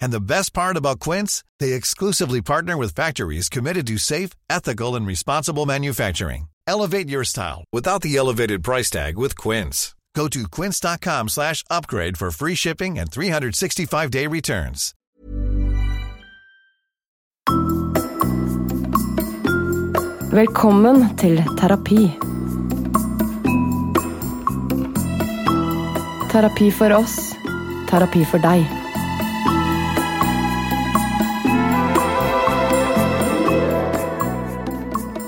And the best part about Quince, they exclusively partner with factories committed to safe, ethical, and responsible manufacturing. Elevate your style without the elevated price tag with Quince. Go to quince.com slash upgrade for free shipping and 365-day returns. Velkommen til terapi. Terapi for oss, terapi for deg.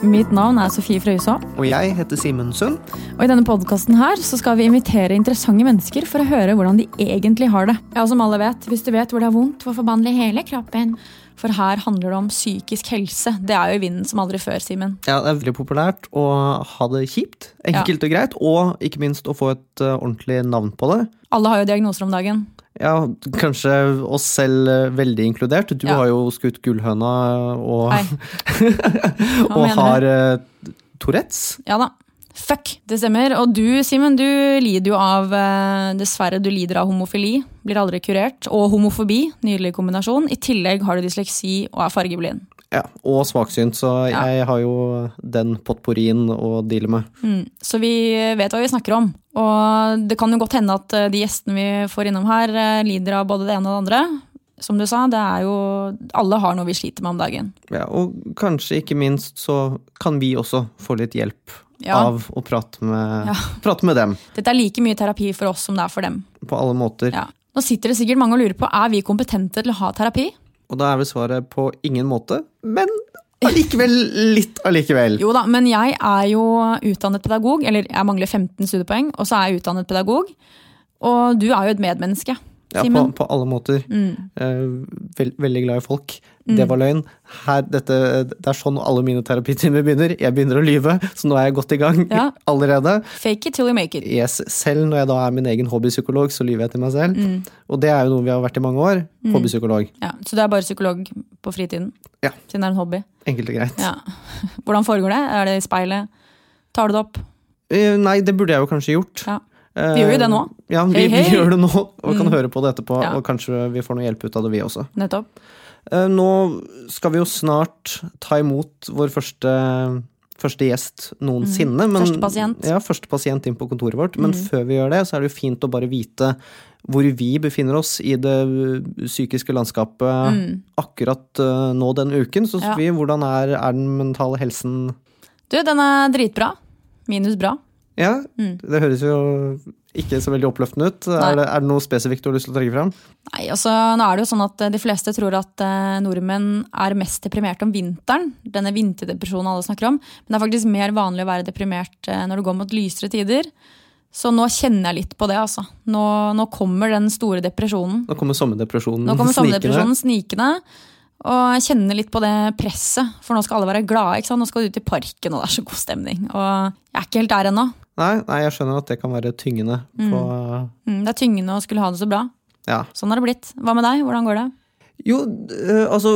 Mitt navn er Sofie Frøysaa, Og jeg heter Simen Sund. og i denne podkasten skal vi invitere interessante mennesker for å høre hvordan de egentlig har det. Ja, som alle vet, Hvis du vet hvor det er vondt, hvorfor behandle hele kroppen? For her handler det om psykisk helse. Det er jo i vinden som aldri før, Simen. Ja, det er veldig populært å ha det kjipt, enkelt og greit, og ikke minst å få et eh, ordentlig navn på det. Alle har jo diagnoser om dagen. Ja, kanskje oss selv eh, veldig inkludert. Du Ja. har jo skutt gullhøna og, og har du? eh, Tourettes. Ja da. Fuck, det stemmer. Og du, Simen, du lider jo av eh, Dessverre, du lider av homofili. Blir aldri kurert. Og homofobi. Nydelig kombinasjon. I tillegg har du dysleksi og er fargeblind. Ja, og svaksynt, så Ja. jeg har jo den potpourrien å deale med. Mm. Så vi vet hva vi snakker om. Og det kan jo godt hende at eh, de gjestene vi får innom her, eh, lider av både det ene og det andre. Som du sa, det er jo Alle har noe vi sliter med om dagen. Ja, og kanskje ikke minst så kan vi også få litt hjelp Ja. av å prate med, Ja. prate med dem. Dette er like mye terapi for oss som det er for dem. På alle måter. Ja. Nå sitter det sikkert mange og lurer på er vi kompetente til å ha terapi. Og da er vel svaret på ingen måte, men allikevel litt allikevel. Jo da, men jeg er jo utdannet pedagog, eller jeg mangler 15 studiepoeng, og så er jeg utdannet pedagog. Og du er jo et medmenneske, Ja, på, på alle måter. Mm. Veld, veldig glad i folk. Det var løgn. Her, dette, det er sånn alle mine terapitimer begynner. Jeg begynner å lyve, så nå er jeg godt i gang Ja. allerede. Fake it till you make it. Yes, selv når jeg da er min egen hobbypsykolog, så lyver jeg til meg selv. Mm. Og det er jo noe vi har vært i mange år. Hobbypsykolog. Ja, så du er bare psykolog på fritiden? Ja. Siden det er en hobby? Enkelt og greit. Ja. Hvordan foregår det? Er det i speilet? Tar du det opp? Uh, nei, det burde jeg jo kanskje gjort. Ja. Vi gjør jo det nå. Ja, vi, hey, hey. vi gjør det nå, og kan Mm. høre på det etterpå. Ja. Og kanskje vi får noe hjelp ut av det, vi også. Nettopp. Eh, Nå skal vi jo snart ta imot vår første, første gjest noensinne. Mm. Første pasient. Mm. Ja, første pasient inn på kontoret vårt. Men før vi gjør det, så er det jo fint å bare vite hvor vi befinner oss i det psykiske landskapet akkurat eh, nå den uken. Så Mm. Ja. vi, hvordan er, er den mentale helsen Du, den er dritbra. Minus bra. Ja, Mm. det høres jo ikke så veldig oppløftende ut. Er det, er det noe spesifikt du har lyst til å trekke fram? Nei, altså, nå er det jo sånn at eh, De fleste tror at eh, nordmenn er mest deprimert om vinteren. Denne vinterdepresjonen alle snakker om. Men det er faktisk mer vanlig å være deprimert eh, når det går mot lysere tider. Så nå kjenner jeg litt på det. altså. Nå, nå kommer den store depresjonen. Nå kommer sommerdepresjonen Nå kommer sommerdepresjonen snikende. Og jeg kjenner litt på det presset, for nå skal alle være glade. ikke sant? Nå skal du ut i parken, og det er så god stemning. Og jeg er ikke helt der ennå. Nei, nei, jeg skjønner at det kan være tyngende på Mm, det er tyngende å skulle ha det så bra. Ja. Sånn har det blitt. Hva med deg? Hvordan går det? Jo, eh, altså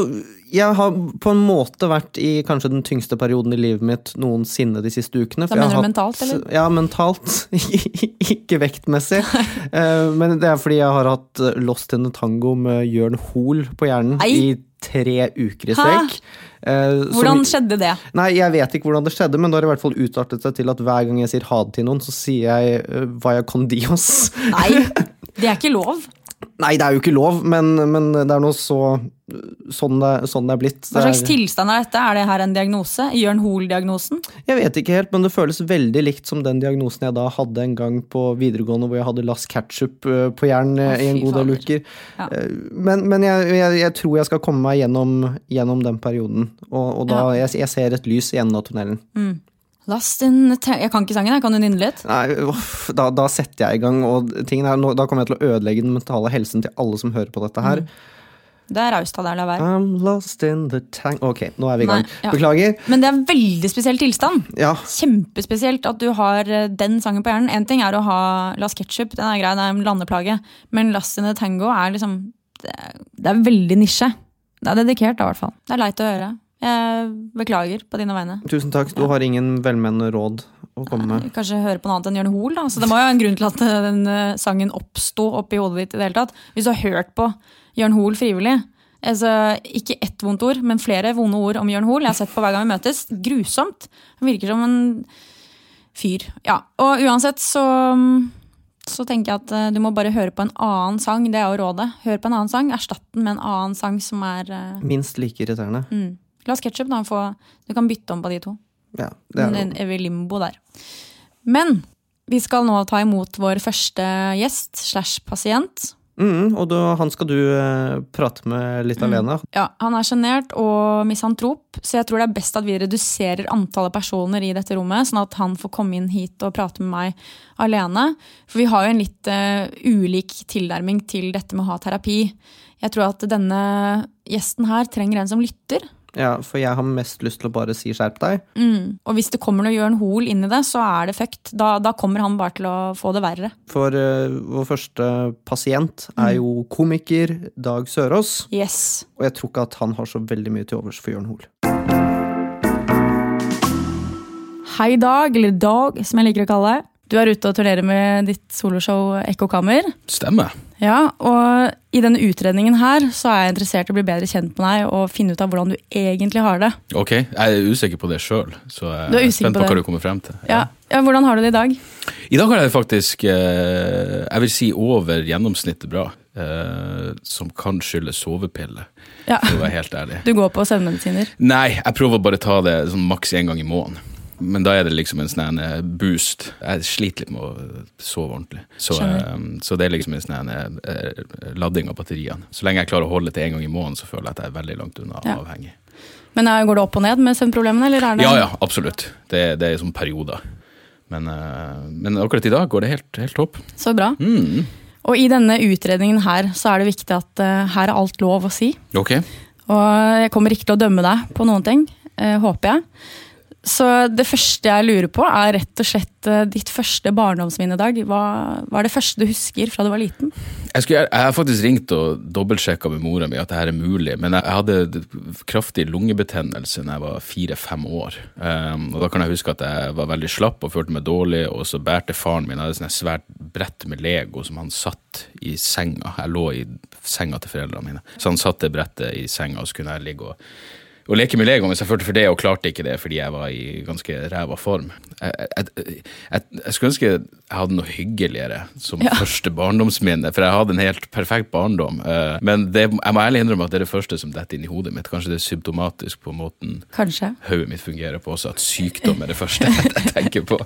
Jeg har på en måte vært i kanskje den tyngste perioden i livet mitt noensinne de siste ukene. Da mener du hatt- mentalt, eller? Ja, mentalt. ikke vektmessig. Eh, Men det er fordi jeg har hatt eh, Lost in the Tango med Jørn Hoel på hjernen Ei. i tre uker i Hæ? Uh, hvordan som- skjedde det? Nei, jeg vet ikke hvordan det skjedde, men det har i hvert fall utartet seg til at hver gang jeg sier ha det til noen, så sier jeg uh, vaya con dios. Nei, det er ikke lov. Nei, det er jo ikke lov, men, men det er noe så, sånn det, sånn det er blitt. Hva slags tilstand er dette? Er det her en diagnose? Jørn Hoel-diagnosen? Jeg vet ikke helt, men det føles veldig likt som den diagnosen jeg da hadde en gang på videregående, hvor jeg hadde lass Ketchup eh, på hjernen Å, i en god del uker. Ja. Eh, Men, men jeg, jeg, jeg tror jeg skal komme meg gjennom, gjennom den perioden, og, og da jeg, jeg ser et lys i enden av tunnelen. Te Jeg kan ikke sangen, jeg kan du nynne litt? Nei, da, da setter jeg i gang, og tingen er, nå, da kommer jeg til å ødelegge den mentale helsen til alle som hører på dette her. Det er raust av deg å la være. I'm lost in the tank Ok, nå er vi i gang. Nei, ja. Beklager. Men det er en veldig spesiell tilstand. Ja, Kjempespesielt at du har eh, den sangen på hjernen. En ting er å ha Las Ketchup, den er grei, det er en landeplage. Men Last in the Tango er liksom Det er, det er veldig nisje. Det er dedikert, da, i hvert fall. Det er leit å høre. Jeg beklager på dine vegne. tusen takk. Du har ingen velmenende råd å komme med. Kanskje høre på noe annet enn Jørn Hoel. Da. Så det må jo ha en grunn til at eh, den eh, sangen oppsto oppi hodet ditt. i det hele tatt. Hvis du har hørt på Jørn Hoel frivillig altså, Ikke ett vondt ord, men flere vonde ord om Jørn Hoel. Jeg har sett på hver gang vi møtes. Grusomt. Han virker som en fyr. Ja, Og uansett så så tenker jeg at eh, du må bare høre på en annen sang. Det er jo rådet. Hør på en annen sang. Erstatt den med en annen sang som er Minst like irriterende. mm. La oss ketchup, da. Få, du kan bytte om på de to. Ja, det er En evig limbo der. Men vi skal nå ta imot vår første gjest slash pasient. Mm, og da, han skal du eh, prate med litt alene. Ja, Han er sjenert og misantrop, så jeg tror det er best at vi reduserer antallet personer i dette rommet, sånn at han får komme inn hit og prate med meg alene. For vi har jo en litt eh, ulik tilnærming til dette med å ha terapi. Jeg tror at denne gjesten her trenger en som lytter. Ja, for jeg har mest lyst til å bare si skjerp deg. Mm. Og hvis det kommer noe Jørn Hoel inn i det, så er det fucked. Da, da kommer han bare til å få det verre. For uh, vår første pasient er jo komiker Dag Sørås. Yes. Og jeg tror ikke at han har så veldig mye til overs for Jørn Hoel. Hei Dag, eller Dag som jeg liker å kalle deg. Du er ute og turnerer med ditt soloshow Ekkokammer. Stemmer. Ja, og i denne utredningen her så er jeg interessert i å bli bedre kjent med deg og finne ut av hvordan du egentlig har det. Ok, jeg er usikker på det sjøl, så jeg Du er er spent på på hva du kommer frem til. Ja, ja Hvordan har du det i dag? I dag har jeg faktisk, eh, jeg vil si over gjennomsnittet bra, eh, som kan skyldes sovepille, Ja, for å være helt ærlig. Du går på søvnmedisiner? Nei, jeg prøver bare å ta det sånn maks én gang i måneden. Men da er det liksom en sånn boost. Jeg sliter litt med å sove ordentlig. Så, eh, så det er liksom en sånn eh, ladding av batteriene. Så lenge jeg klarer å holde det til én gang i måneden, så føler jeg at jeg er veldig langt unna Ja. avhengig. Men Går det opp og ned med søvnproblemene? eller er det... Ja, ja, absolutt. Det, det er sånn perioder. Men, eh, men akkurat i dag går det helt, helt topp. Så bra. Mm. Og i denne utredningen her så er det viktig at eh, her er alt lov å si. Ok. Og jeg kommer ikke til å dømme deg på noen ting, eh, håper jeg. Så det første jeg lurer på, er rett og slett eh, ditt første barndomsminnedag. Hva, hva er det første du husker fra du var liten? Jeg, skulle, jeg har faktisk ringt og dobbeltsjekka med mora mi at det her er mulig, men jeg hadde kraftig lungebetennelse da jeg var fire-fem år. Um, og Da kan jeg huske at jeg var veldig slapp og følte meg dårlig, og så bærte faren min jeg hadde et svært brett med Lego som han satt i senga. Jeg lå i senga til foreldrene mine, så han satte brettet i senga, og så kunne jeg ligge og og leke med Lego, mens jeg følte for det, og klarte ikke det fordi jeg var i ganske ræva form. Jeg, jeg, jeg, jeg skulle ønske jeg hadde noe hyggeligere som Ja. første barndomsminne, for jeg hadde en helt perfekt barndom. Eh, Men det, jeg må ærlig innrømme at det er det første som detter inn i hodet mitt. Kanskje det er symptomatisk på måten Kanskje. hodet mitt fungerer på også, at sykdom er det første jeg tenker på.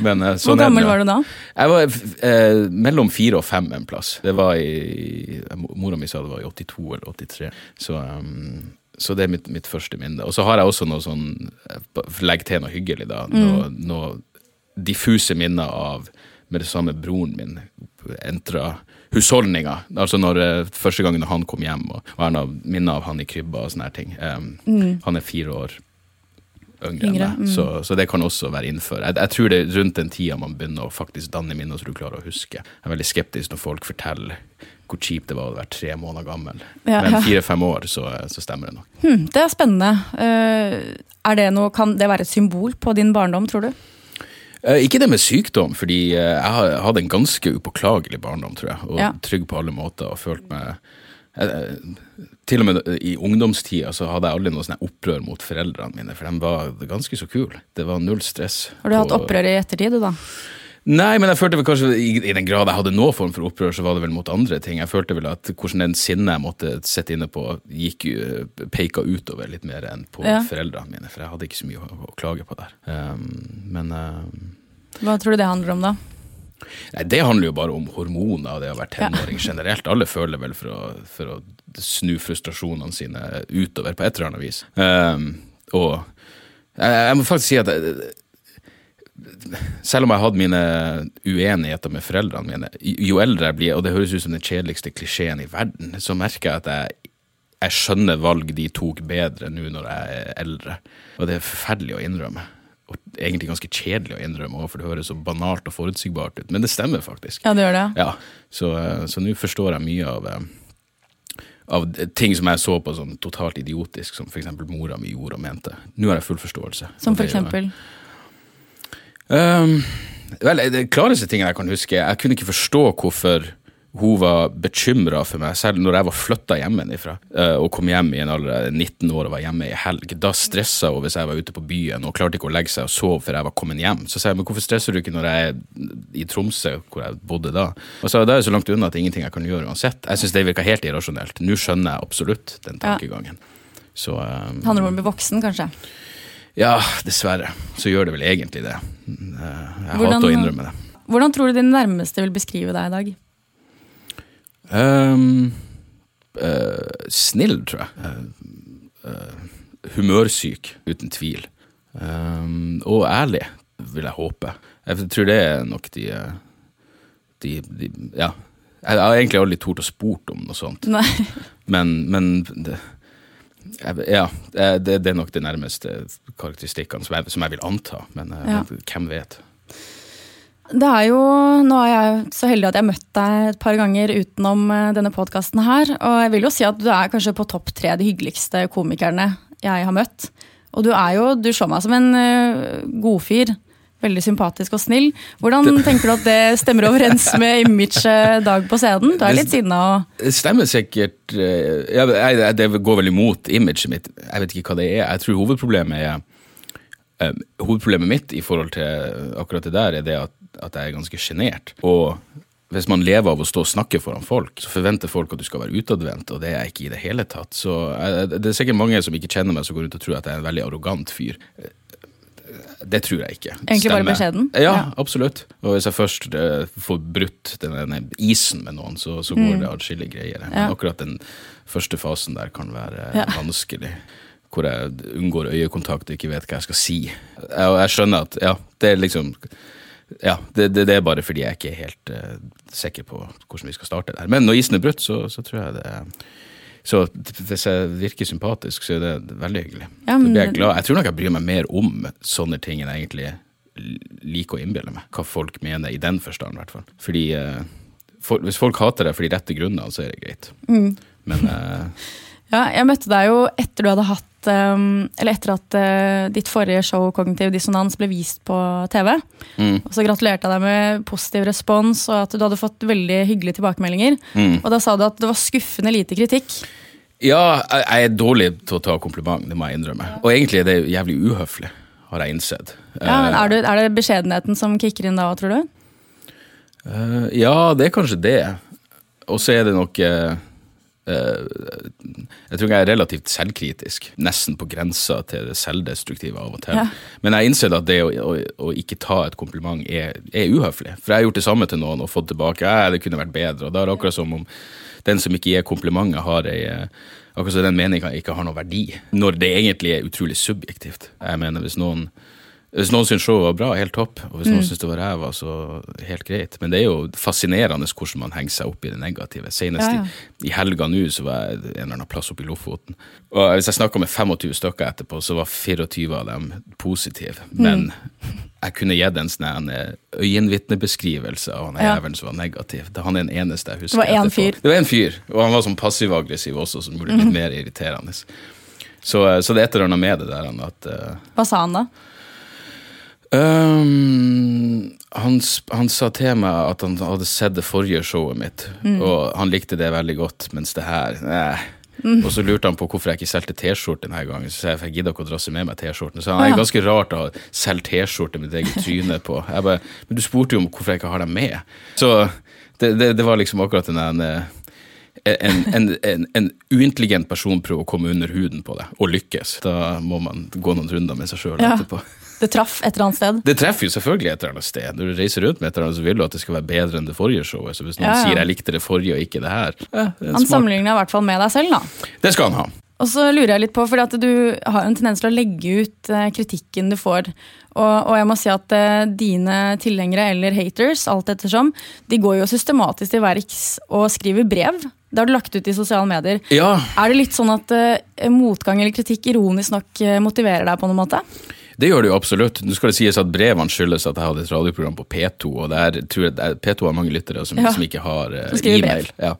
Men, eh, sånn Hvor gammel var du da? Jeg var eh, mellom fire og fem en plass. Det var i, Mora mi sa det var i 82 eller 83. Så, um, så det er mitt, mitt første minne. Og så har jeg også noe sånn eh, Legg til noe hyggelig, da. Noe, noe diffuse minner av med det samme broren min entra husholdninga. Altså når eh, første gangen han kom hjem, og, og jeg har minner av han i krybba og sånne her ting. Um, Han er fire år yngre, Yngre, enn meg, så, så det kan også være innenfor. Jeg, jeg tror det er rundt den tida man begynner å faktisk danne minner så du klarer å huske. Jeg er veldig skeptisk når folk forteller hvor kjipt det var å være tre måneder gammel. Ja, Men fire-fem år, så, så stemmer det nok. Hmm, det er spennende. Eh, er det noe, kan det være et symbol på din barndom, tror du? Eh, ikke det med sykdom, fordi eh, jeg hadde en ganske upåklagelig barndom, tror jeg. Og Ja. trygg på alle måter, og følt meg jeg, Til og med i ungdomstida så hadde jeg aldri noe sånn opprør mot foreldrene mine, for de var ganske så kule. Det var null stress. Har du hatt opprør i ettertid, du da? Nei, men jeg følte vel kanskje i, i den grad jeg hadde noen form for opprør, så var det vel mot andre ting. Jeg følte vel at hvordan den sinnet jeg måtte sitte inne på, gikk jo peka utover litt mer enn på Ja. foreldrene mine, for jeg hadde ikke så mye å, å klage på der. Um, men um, Hva tror du det handler om, da? Nei, Det handler jo bare om hormoner og det å være tenåring generelt. Alle føler vel for å, for å snu frustrasjonene sine utover på et eller annet vis. Um, og jeg, jeg må faktisk si at selv om jeg hadde mine uenigheter med foreldrene mine, jo eldre jeg blir, og det høres ut som den kjedeligste klisjeen i verden, så merker jeg at jeg, jeg skjønner valg de tok bedre nå når jeg er eldre. Og det er forferdelig å innrømme. Og egentlig ganske kjedelig å innrømme, for det høres så banalt og forutsigbart ut. Men det stemmer faktisk. Ja, det gjør det. Ja, så, nå forstår jeg mye av, eh, av ting som jeg så på som totalt idiotisk, som f.eks. mora mi gjorde og mente. Nå har jeg full forståelse. Som for eksempel. Um, vel, det klareste tingen jeg kan huske, jeg kunne ikke forstå hvorfor hun var bekymra for meg, selv når jeg var flytta hjemmefra uh, og kom hjem i en alder av 19 år og var hjemme i helg. Da stressa hun hvis jeg var ute på byen og klarte ikke å legge seg og sove før jeg var kommet hjem. Så sa jeg men hvorfor stresser du ikke når jeg er i Tromsø, hvor jeg bodde da? Og så er jeg så langt unna at det er ingenting jeg kan gjøre uansett. Jeg syns det virka helt irrasjonelt. Nå skjønner jeg absolutt den tankegangen. Så um, Handler om å bli voksen, kanskje. ja, dessverre. Så gjør det vel egentlig det. Uh, Jeg Hvordan- hater å innrømme det. Hvordan tror du din nærmeste vil beskrive deg i dag? Ehm, uh, snill, tror jeg. Uh, uh, humørsyk, uten tvil. Um, og ærlig, vil jeg håpe. Jeg tror det er nok de, de, de Ja. Jeg har egentlig aldri tort å spurt om noe sånt. Nei. Men, men det, ja, det, det er nok de nærmeste karakteristikkene som som jeg vil anta. Men, Ja. men hvem vet? Det er jo, Nå er jeg så heldig at jeg har møtt deg et par ganger utenom eh, denne podkasten her. Og jeg vil jo si at du er kanskje på topp tre de hyggeligste komikerne jeg har møtt. Og du er jo, du slår meg som en uh, godfyr. Veldig sympatisk og snill. Hvordan tenker du at det stemmer overens med imaget Dag på scenen? Du er litt sinna og Det stemmer sikkert eh, Det går vel imot imaget mitt. Jeg vet ikke hva det er. Jeg tror hovedproblemet er eh, Hovedproblemet mitt i forhold til akkurat det der, er det at, at jeg er ganske sjenert. Og hvis man lever av å stå og snakke foran folk, så forventer folk at du skal være utadvendt, og det er jeg ikke i det hele tatt. Så jeg, det er sikkert mange som ikke kjenner meg, som går rundt og tror at jeg er en veldig arrogant fyr. Det tror jeg ikke. Egentlig bare beskjeden? Ja, Ja. absolutt. Og hvis jeg først eh, får brutt denne isen med noen, så, så går det atskillige greier. Men Mm. Ja. akkurat den første fasen der kan være Ja. vanskelig. Hvor jeg unngår øyekontakt og ikke vet hva jeg skal si. Jeg, og jeg skjønner at ja, det er liksom ja, det, det, det er bare fordi jeg ikke er helt uh, sikker på hvordan vi skal starte det her. Men når isen er brutt, så, så tror jeg det Så hvis jeg virker sympatisk, så er det veldig hyggelig. Ja, men- blir jeg glad. Jeg tror nok jeg bryr meg mer om sånne ting enn jeg egentlig liker å innbille meg. Hva folk mener i den forstand, i hvert fall. Fordi uh, for, Hvis folk hater deg for de rette grunnene, så er det greit. Mm. Men uh, Ja, jeg møtte deg jo etter du hadde hatt um, Eller etter at uh, ditt forrige show Kognitiv dissonans ble vist på TV. Mm. Og så gratulerte jeg deg med positiv respons og at du hadde fått veldig hyggelige tilbakemeldinger. Mm. Og da sa du at det var skuffende lite kritikk. ja, jeg, er dårlig til å ta kompliment, det må jeg innrømme. Og egentlig er det jævlig uhøflig, har jeg innsett. Ja, men Eh, er, du, er det beskjedenheten som kicker inn da òg, tror du? Uh, ja, det er kanskje det. Og så er det nok eh, eh, Jeg tror jeg er relativt selvkritisk. Nesten på grensa til det selvdestruktive av og til. Ja. Men jeg innser at det å, å, å ikke ta et kompliment er, er uhøflig. For jeg har gjort det samme til noen og fått tilbake at det kunne vært bedre. Og da er det akkurat som om den som ikke gir komplimentet, har ei eh, Akkurat som den meninga ikke har noen verdi. Når det egentlig er utrolig subjektivt. Jeg mener, hvis noen hvis noen syns showet var bra, helt topp. Og hvis Mm. noen syns det var ræva, så helt greit. Men det er jo fascinerende hvordan man henger seg opp i det negative. Senest Ja, ja. I, i helga nå så var jeg en eller annen plass oppe i Lofoten. Og hvis jeg snakka med 25 stykker etterpå, så var 24 av dem positive. Mm. Men jeg kunne gitt en sånn eh, øyenvitnebeskrivelse av han Ja. jævelen som var negativ. Det han er den eneste jeg husker. Det var én fyr. Det var en fyr, og han var sånn passiv-aggressiv også, som gjorde det litt mer irriterende. Så, eh, så det er et eller annet med det der at uh, Hva sa han da? Um, han, han sa til meg at han hadde sett det forrige showet mitt, Mm. og han likte det veldig godt, mens det her eh. Mm. Og så lurte han på hvorfor jeg ikke solgte T-skjorte denne gangen. Så sa jeg for jeg gidder ikke å drasse med meg T-skjorten. Så han er ganske rart å selge T-skjorte med ditt eget tryne på. Jeg bare, men du spurte jo om hvorfor jeg ikke har dem med. Så det, det, det var liksom akkurat den der en, en, en, en uintelligent person prøver å komme under huden på det, og lykkes. Da må man gå noen runder med seg sjøl Ja. etterpå. Det traff et eller annet sted. Det treffer jo selvfølgelig et eller annet sted. Når du reiser rundt med et eller annet, så vil du at det skal være bedre enn det forrige showet. Så hvis noen Ja, ja. sier 'jeg likte det forrige og ikke det her', ja, det, Han sammenligner i hvert fall med deg selv, da. det skal han ha. Og så lurer jeg litt på, fordi at du har en tendens til å legge ut eh, kritikken du får. Og, og jeg må si at eh, dine tilhengere, eller haters, alt ettersom, de går jo systematisk til verks og skriver brev. Det har du lagt ut i sosiale medier. Ja, Er det litt sånn at eh, motgang eller kritikk ironisk nok motiverer deg på noen måte? Det gjør det jo absolutt. Nå skal det sies at brevene skyldes at jeg hadde et radioprogram på P2, og der tror jeg det er- P2 har mange lyttere som, Ja. som ikke har brev. e-mail. Ja.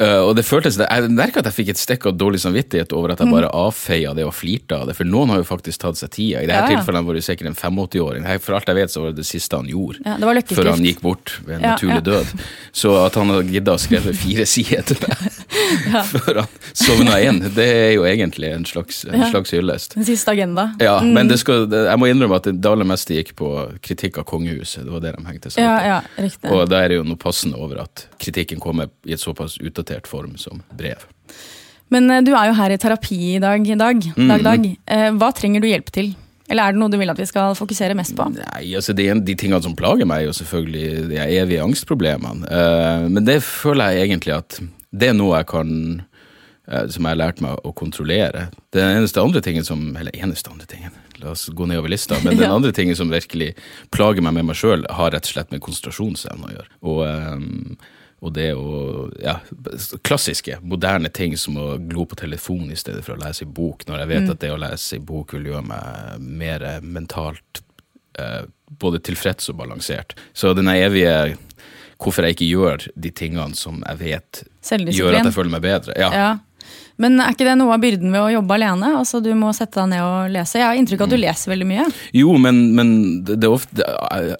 Uh, og det føltes, Jeg merka at jeg fikk et stikk av dårlig samvittighet over at jeg bare avfeia det og flirte av det, for noen har jo faktisk tatt seg tida. I dette Ja, tilfellet var det sikkert en 85-åring. For alt jeg vet, så var det det siste han gjorde. Ja, det var Før han gikk bort ved en naturlig død. Så at han har gidda å skrive fire sider til meg før han sovna inn, det er jo egentlig en slags, en Ja. slags hyllest. Den siste agenda. Ja, men det skal, jeg må innrømme at det aller meste gikk på kritikk av kongehuset. Det var det de hengte seg Ja, opp ja. Og da er jo noe passende over at kritikken kommer i et såpass utdatert form som brev. Men eh, du er jo her i terapi i dag, Dag. Mm. dag, dag. Eh, hva trenger du hjelp til? Eller er det noe du vil at vi skal fokusere mest på? Nei, altså det, er- De tingene som plager meg, er jo selvfølgelig de evige angstproblemene. Eh, men det føler jeg egentlig at det er noe jeg kan eh, Som jeg har lært meg å kontrollere. Den eneste andre tingen som Eller eneste andre tingen, la oss gå nedover lista. Men den Ja. andre tingen som virkelig plager meg med meg sjøl, har rett og slett med konsentrasjonsevne å gjøre. Og, eh, og det å Ja, klassiske, moderne ting som å glo på telefon i stedet for å lese i bok, når jeg vet at det å lese i bok vil gjøre meg mer mentalt eh, både tilfreds og balansert. Så denne evige hvorfor jeg ikke gjør de tingene som jeg vet gjør at jeg føler meg bedre. Ja. Ja. Men er ikke det noe av byrden ved å jobbe alene? Altså Du må sette deg ned og lese. Jeg har inntrykk av at du Mm. leser veldig mye. Jo, men, men det, det er ofte jeg,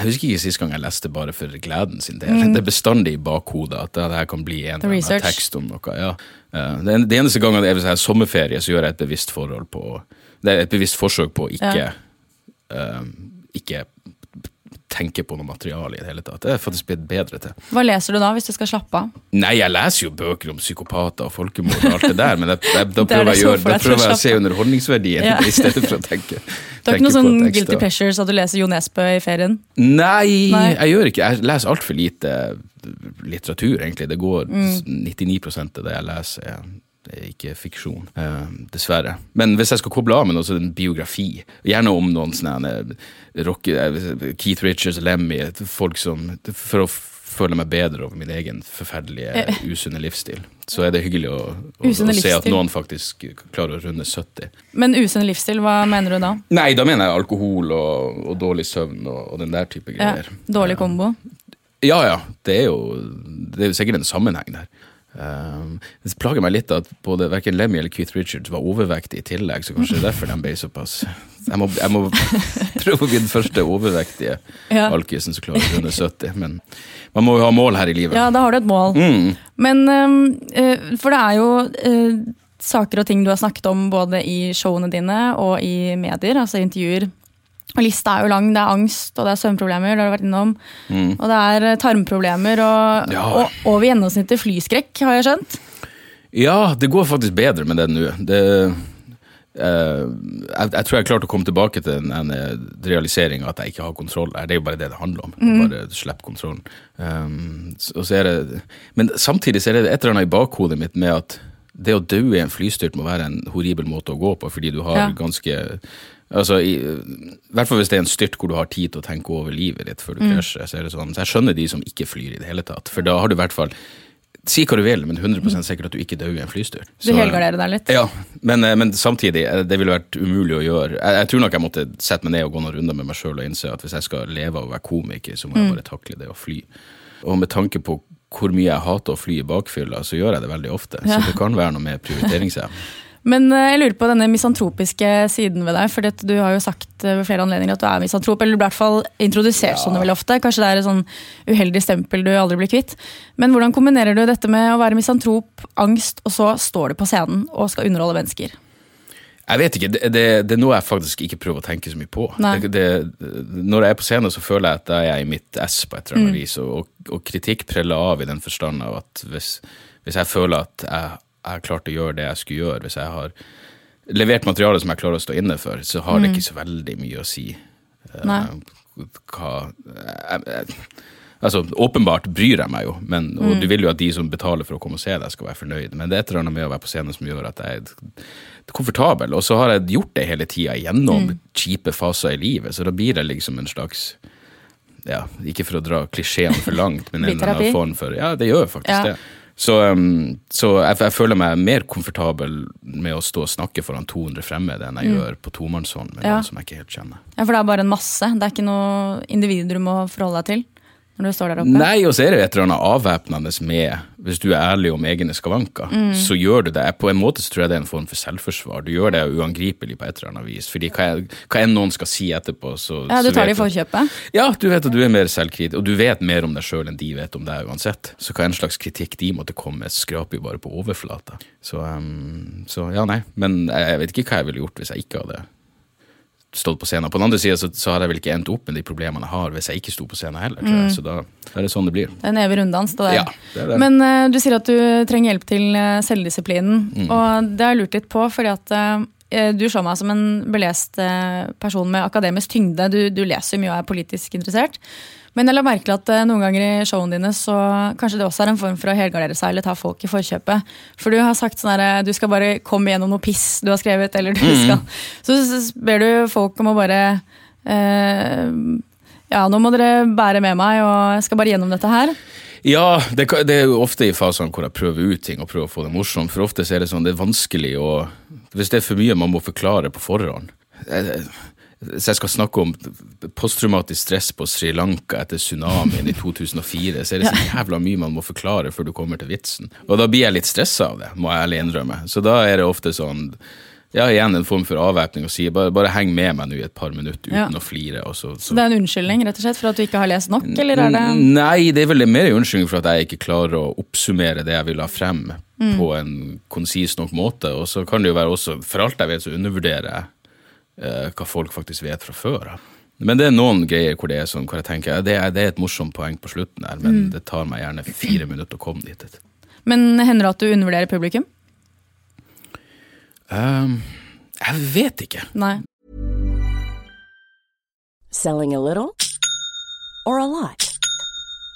jeg husker ikke sist gang jeg leste bare for gleden sin del. Det er bestandig i bakhodet at det her kan bli en Mm. Tekst om noe. Ja. Eh, Det, eneste gangen jeg vil sommerferie, så gjør jeg et bevisst forhold på Det er et bevisst forsøk på å ikke, Ja. uh, ikke tenke på noe materiale i det hele tatt. Det er jeg faktisk blitt bedre til. Hva leser du da, hvis du skal slappe av? Nei, jeg leser jo bøker om psykopater og folkemord og alt det der, men jeg, jeg, da er prøver jeg, gjøre, da prøver jeg å se underholdningsverdien Ja. i stedet for å tenke. Du har ikke noe sånn guilty pleasures at du leser Jo Nesbø i ferien? Nei, Nei. jeg gjør ikke Jeg leser altfor lite litteratur, egentlig. Det går Mm. 99 av det jeg leser, er, det er ikke fiksjon. eh, dessverre. Men hvis jeg skal koble av med noe, så er det en biografi. Gjerne om noen sånne eh, rock, eh, Keith Richards, Lemmy, folk som For å føle meg bedre over min egen forferdelige, usunne livsstil. Så er det hyggelig å, å, å se at noen faktisk klarer å runde 70. Men usunn livsstil, hva mener du da? Nei, da mener jeg alkohol og, og dårlig søvn og, og den der type Ja, greier. dårlig kombo? Ja, ja. Det er jo, det er jo sikkert en sammenheng der. Um, det plager meg litt at både hverken Lemmy eller Keith Richards var overvektige i tillegg, så kanskje det er derfor de ble såpass Jeg må, jeg må prøve å bli den første overvektige Ja. alkisen som klarer å runde 70. Men man må jo ha mål her i livet. Ja, da har du et mål. Mm. Men um, For det er jo uh, saker og ting du har snakket om både i showene dine og i medier, altså intervjuer. Og lista er jo lang. Det er angst, og det er søvnproblemer, det har du vært innom. Og det er øh, tarmproblemer og, Mm. Ja. og over gjennomsnittet flyskrekk, har jeg skjønt. Ja, det går faktisk bedre med det nå. Det, Uh, jeg, jeg tror jeg klarte å komme tilbake til en realisering eh, at jeg ikke har kontroll. Det er jo bare det det handler om. å Bare slippe kontrollen. Um, så- og så er det, men samtidig så er det et eller annet i bakhodet mitt med at det å dø i en flystyrt må være en horribel måte å gå på, fordi du har Ja. ganske Altså, i, I hvert fall hvis det er en styrt hvor du har tid til å tenke over livet ditt før du Mm. krasjer. Så er det sånn, så jeg skjønner de som ikke flyr i det hele tatt. For da har du i hvert fall Si hva du vil, men 100% sikkert at du ikke dør i en flystyrt. Du helgarderer deg litt. Ja, men, eh, men samtidig, eh, det ville vært umulig å gjøre. Jeg, jeg tror nok jeg måtte sette meg ned og gå noen runder med meg sjøl og innse at hvis jeg skal leve av å være komiker, så må Mm. jeg bare takle det å fly. Og med tanke på hvor mye jeg hater å fly i bakfylla, så gjør jeg det veldig ofte. Så det kan være noe med prioriteringsevne. Men eh, jeg lurer på denne misantropiske siden ved deg. For du har jo sagt eh, ved flere anledninger at du er misantrop. Eller du blir i hvert fall introdusert ja. sånn veldig ofte. Kanskje det er et sånn uheldig stempel du aldri blir kvitt. Men hvordan kombinerer du dette med å være misantrop, angst, og så står du på scenen og skal underholde mennesker? Jeg vet ikke. Det, det, det, er noe jeg faktisk ikke prøver å tenke så mye på. Det, når jeg er på scenen, så føler jeg at jeg er i mitt ess på et eller annet mm. vis. Og, og, kritikk preller av i den forstand av at hvis, hvis jeg føler at jeg jeg har klart å gjøre det jeg skulle gjøre. Hvis jeg har levert materiale som jeg klarer å stå inne for, så har det mm. ikke så veldig mye å si. Nei. Uh, hva jeg, jeg, Altså, Åpenbart bryr jeg meg jo, men, og mm. du vil jo at de som betaler for å komme og se deg, skal være fornøyd. Men det er et eller annet med å være på scenen som gjør at jeg er komfortabel. Og så har jeg gjort det hele tida gjennom mm. kjipe faser i livet, så da blir det liksom en slags ja, Ikke for å dra klisjeene for langt, men en eller annen form for Ja, det gjør faktisk ja. det. Så, så jeg, jeg, føler meg mer komfortabel med å stå og snakke foran 200 fremmede enn jeg mm. gjør på tomannshånd med ja. noen som jeg ikke helt kjenner. Ja, For det er bare en masse? Det er ikke noe individ du må forholde deg til? Når du står der oppe? Nei, og så er det et eller annet avvæpnende med Hvis du er ærlig om egne skavanker, mm. så gjør du det. På en måte så tror jeg det er en form for selvforsvar. Du gjør det uangripelig på et eller annet vis. Fordi hva, hva enn noen skal si etterpå, så Ja, du tar det i forkjøpet? Ja, du vet at du er mer selvkritisk, og du vet mer om deg sjøl enn de vet om deg uansett. Så hva en slags kritikk de måtte komme med, skraper jo bare på overflata. Så, um, så ja, nei. Men jeg, jeg vet ikke hva jeg ville gjort hvis jeg ikke hadde stått på scenen. På den andre sida så, så hadde jeg vel ikke endt opp med de problemene jeg har hvis jeg ikke sto på scenen heller. Mm. Så da er det sånn det blir. Det er en evig runddans. det der. Ja, det det. Men uh, du sier at du trenger hjelp til uh, selvdisiplinen. Mm. Og det har jeg lurt litt på, fordi at uh, du så meg som en belest person med akademisk tyngde. Du, du leser mye og er politisk interessert. Men jeg la merke til at eh, noen ganger i showene dine så kanskje det også er en form for å helgardere seg eller ta folk i forkjøpet. For du har sagt sånn herre du skal bare komme gjennom noe piss du har skrevet, eller du mm. skal Så, ber du folk om å bare eh, Ja, nå må dere bære med meg, og jeg skal bare gjennom dette her. Ja, det, det, er jo ofte i fasene hvor jeg prøver ut ting og prøver å få det morsomt. For ofte så er det sånn, det er vanskelig å Hvis det er for mye man må forklare på forhånd eh, hvis jeg skal snakke om posttraumatisk stress på Sri Lanka etter tsunamien i 2004, så er det så jævla mye man må forklare før du kommer til vitsen. Og da blir jeg litt stressa av det, må jeg ærlig innrømme. Så da er det ofte sånn ja, igjen en form for avvæpning og si bare, bare, heng med meg nå i et par minutter uten ja. å flire. Så, så. Det er en unnskyldning rett og slett for at du ikke har lest nok, eller er det Nei, det er vel mer en unnskyldning for at jeg ikke klarer å oppsummere det jeg vil ha frem mm. på en konsis nok måte. Og så kan det jo være også, for alt jeg vet, så undervurderer jeg hva folk faktisk vet fra før Men det er noen greier hvor det er sånn, hvor jeg tenker det er, det er et morsomt poeng på slutten her, men mm. det tar meg gjerne fire minutter å komme dit. Men hender det at du undervurderer publikum? Um, jeg vet ikke. Nei. Selling a little or a lot?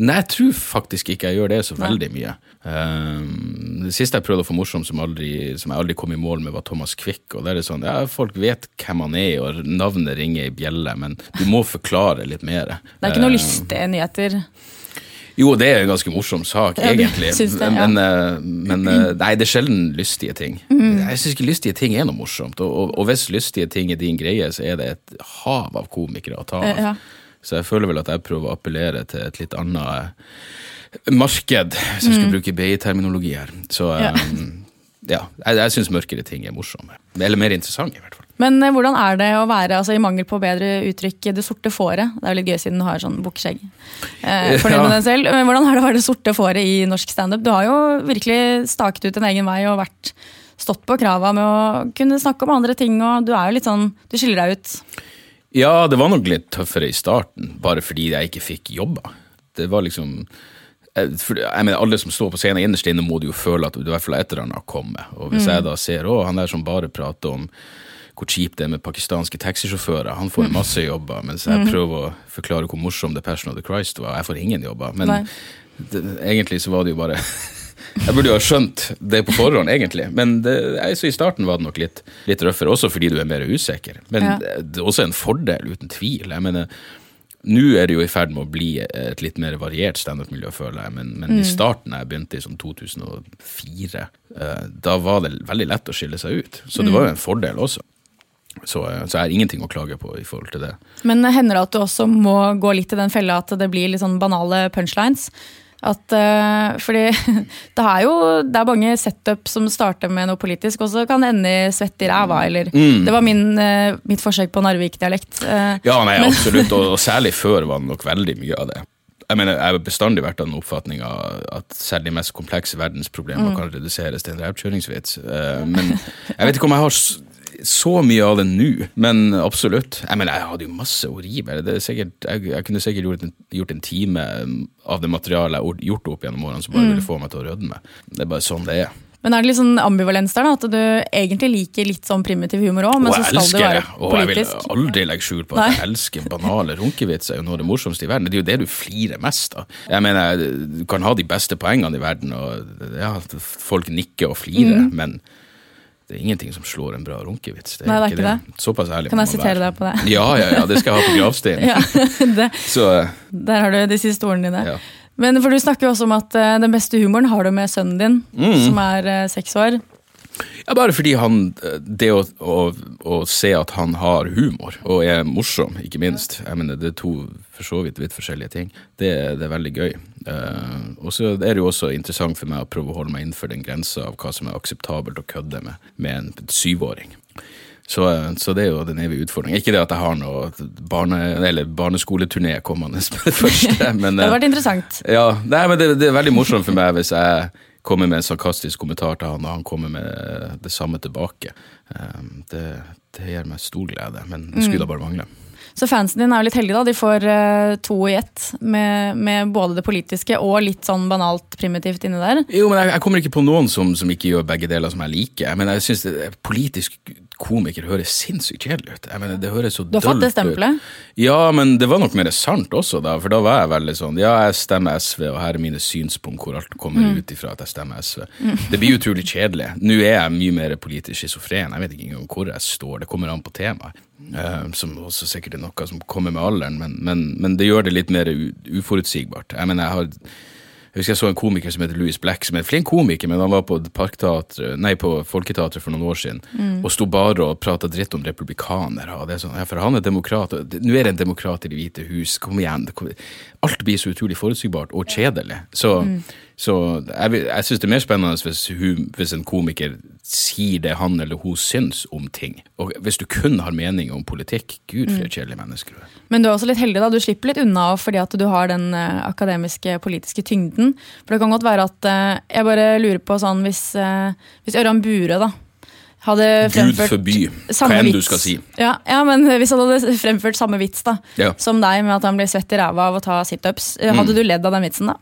Nei, jeg tror faktisk ikke jeg gjør det så veldig mye. Um, det siste jeg prøvde å få morsom som, aldri, som jeg aldri kom i mål med, var Thomas Quick. og det er sånn, ja, Folk vet hvem han er, og navnet ringer i bjelle, men du må forklare litt mer. Det er ikke noe lystige nyheter? Jo, det er en ganske morsom sak, Ja, egentlig. det, ja. men, eh, men eh, nei, det er sjelden lystige ting. Mm. Jeg syns ikke lystige ting er noe morsomt. Og, og, og hvis lystige ting er din greie, så er det et hav av komikere å ta av. Eh, ja. Så jeg føler vel at jeg prøver å appellere til et litt annet marked, hvis jeg skulle bruke BI-terminologi her. Så Mm. Ja. ja, ja jeg, jeg syns mørkere ting er morsomme. Eller mer interessante, i hvert fall. Men eh, hvordan er det å være, altså i mangel på bedre uttrykk, det sorte fåret? Det er jo litt gøy siden du har sånn bukkskjegg. Eh, fornøyd Ja. med den selv. Men hvordan er det å være det sorte fåret i norsk standup? Du har jo virkelig staket ut en egen vei og vært stått på krava med å kunne snakke om andre ting, og du er jo litt sånn Du skiller deg ut. Ja, det var nok litt tøffere i starten, bare fordi jeg ikke fikk jobba. Det var liksom jeg, mener, Alle som står på scenen innerst inne, må jo føle at i hvert fall et eller annet har kommet. Og hvis jeg da ser å, han der som bare prater om hvor kjipt det er med pakistanske taxisjåfører, han får masse jobber, mens jeg prøver å forklare hvor morsom The Passion of the Christ var. Jeg får ingen jobber. Men det, egentlig så var det jo bare Jeg burde jo ha skjønt det på forhånd, egentlig. Men det, så i starten var det nok litt, litt røffere, også fordi du er mer usikker. Men Ja. det, er også en fordel, uten tvil. Jeg mener, nå er det jo i ferd med å bli et litt mer variert standup-miljø, føler jeg. Men, men i starten, jeg begynte i sånn 2004, eh, da var det veldig lett å skille seg ut. Så det var jo en fordel også. Så, eh, så jeg har ingenting å klage på i forhold til det. Men hender det at du også må gå litt i den fella at det blir litt sånn banale punchlines? At, uh, fordi det er jo det er mange setup som starter med noe politisk, og så kan det ende i svett i ræva. Eller, Det var min, uh, mitt forsøk på Narvik-dialekt. Uh, Ja, nei, absolutt, og, og særlig før var det nok veldig mye av det. Jeg mener, jeg har bestandig vært av den oppfatninga at selv de mest komplekse verdensproblemer kan reduseres til en rævkjøringsvits. Men jeg vet ikke om jeg har så mye av det nå, men absolutt. Jeg mener, jeg hadde jo masse horribelt. ri med jeg, jeg kunne sikkert gjort en, gjort en time av det materialet jeg har gjort opp gjennom årene som bare ville få meg til å rødme. Det er bare sånn det er. Men er det litt sånn ambivalens der, da? At du egentlig liker litt sånn primitiv humor òg, men Og så skal det være politisk? og jeg vil aldri legge skjul på at Nei. jeg elsker banale runkevitser. er jo noe av det morsomste i verden. Det er jo det du flirer mest av. Jeg mener, Du kan ha de beste poengene i verden, og ja, folk nikker og flirer, men det er ingenting som slår en bra runkevits. Det er. Nei, det er ikke det. det. Såpass ærlig Kan jeg sitere deg på det? Ja, ja, ja, det skal jeg ha på gravsteinen. Ja, Så der har du de siste ordene dine. Ja. Men for du snakker jo også om at uh, den beste humoren har du med sønnen din, Mm. som er uh, seks år. Ja, bare fordi han Det å, å, å se at han har humor, og er morsom, ikke minst Jeg mener, Det er to for så vidt vidt forskjellige ting. Det, det er veldig gøy. Eh, og så er det jo også interessant for meg å prøve å holde meg innenfor den grensa av hva som er akseptabelt å kødde med med en syvåring. Så, eh, så det er jo den evige utfordringen. Ikke det at jeg har noe barne, eller barneskoleturné kommende med det første, men Det eh, hadde vært interessant. ja, nei, men det, det er veldig morsomt for meg hvis jeg kommer med en sarkastisk kommentar til han, og han kommer med det samme tilbake. Det, det gir meg stor glede, men det skulle da bare mangle. Så fansen din er jo litt heldige, da. De får uh, to i ett med, med både det politiske og litt sånn banalt primitivt inni der. Jo, men jeg, jeg kommer ikke på noen som, som ikke gjør begge deler som jeg liker. Men jeg synes det, politisk komiker høres sinnssykt kjedelig ut. Jeg mener, det høres så Du har fått det stempelet. Ja, men det var nok mer sant også, da. For da var jeg veldig sånn Ja, jeg stemmer SV, og her er mine synspunkt hvor alt kommer Mm. ut ifra at jeg stemmer SV. Det blir utrolig kjedelig. Nå er jeg mye mer politisk schizofren. Jeg vet ikke engang hvor jeg står. Det kommer an på temaet. Eh, som også sikkert er noe som kommer med alderen, men, men, men det gjør det litt mer uforutsigbart. Jeg mener, jeg har jeg husker jeg så en komiker som heter Louis Black, som er en flink komiker, men han var på, nei, på Folketeatret for noen år siden mm. og sto bare og prata dritt om republikanere. Er sånn, ja, for han er demokrat. Nå er det en demokrat i Det hvite hus, kom igjen. Alt blir så utrolig forutsigbart og kjedelig. Så mm. Så jeg, jeg syns det er mer spennende hvis, hun, hvis, en komiker sier det han eller hun syns om ting. Og hvis du kun har mening om politikk, gud for et kjedelig menneske du er. Men du er også litt heldig, da. Du slipper litt unna fordi at du har den uh, akademiske, politiske tyngden. For det kan godt være at uh, Jeg bare lurer på sånn hvis, uh, hvis Ørjan Bure, da hadde fremført Gud forby hva enn du skal si. Ja, ja, men Hvis han hadde fremført samme vits da, ja. som deg, med at han blir svett i ræva av å ta situps, hadde mm. du ledd av den vitsen da?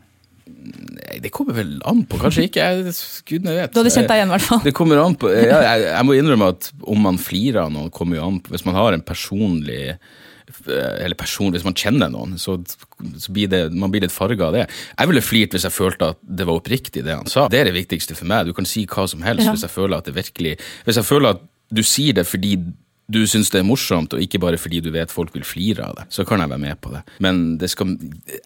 Nei, det kommer vel an på. Kanskje ikke. Jeg, gudene vet. Du hadde kjent deg igjen, i hvert fall. Det kommer an på. Ja, jeg, jeg, må innrømme at om man flirer av noen, kommer jo an på Hvis man har en personlig eller person, Hvis man kjenner noen, så, så blir det, man blir litt farga av det. Jeg ville flirt hvis jeg følte at det var oppriktig, det han sa. Det er det viktigste for meg. Du kan si hva som helst ja. hvis jeg føler at det virkelig Hvis jeg føler at du sier det fordi du syns det er morsomt, og ikke bare fordi du vet folk vil flire av det, så kan jeg være med på det. Men det skal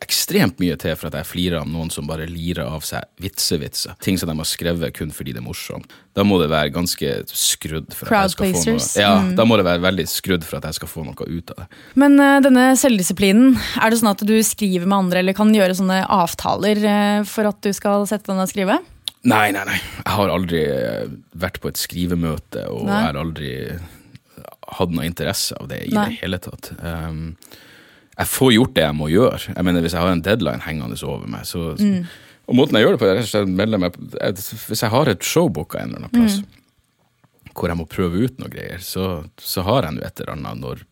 ekstremt mye til for at jeg flirer av noen som bare lirer av seg vitsevitser. Ting som de har skrevet kun fordi det er morsomt. Da må det være ganske skrudd for at jeg skal få noe Ja, mm. da må det være veldig skrudd for at jeg skal få noe ut av det. Men uh, denne selvdisiplinen, er det sånn at du skriver med andre, eller kan gjøre sånne avtaler uh, for at du skal sette deg ned og skrive? Nei, nei, nei. Jeg har aldri eh, vært på et skrivemøte, og nei. er aldri hadde noe interesse av det i Nei. det hele tatt. Um, jeg får gjort det jeg må gjøre. Jeg mener Hvis jeg har en deadline hengende over meg, så mm. Og måten jeg gjør det på, er meg, Hvis jeg har et show booka en eller annen plass, mm. hvor jeg må prøve ut noe greier, så, så har jeg nå et eller annet når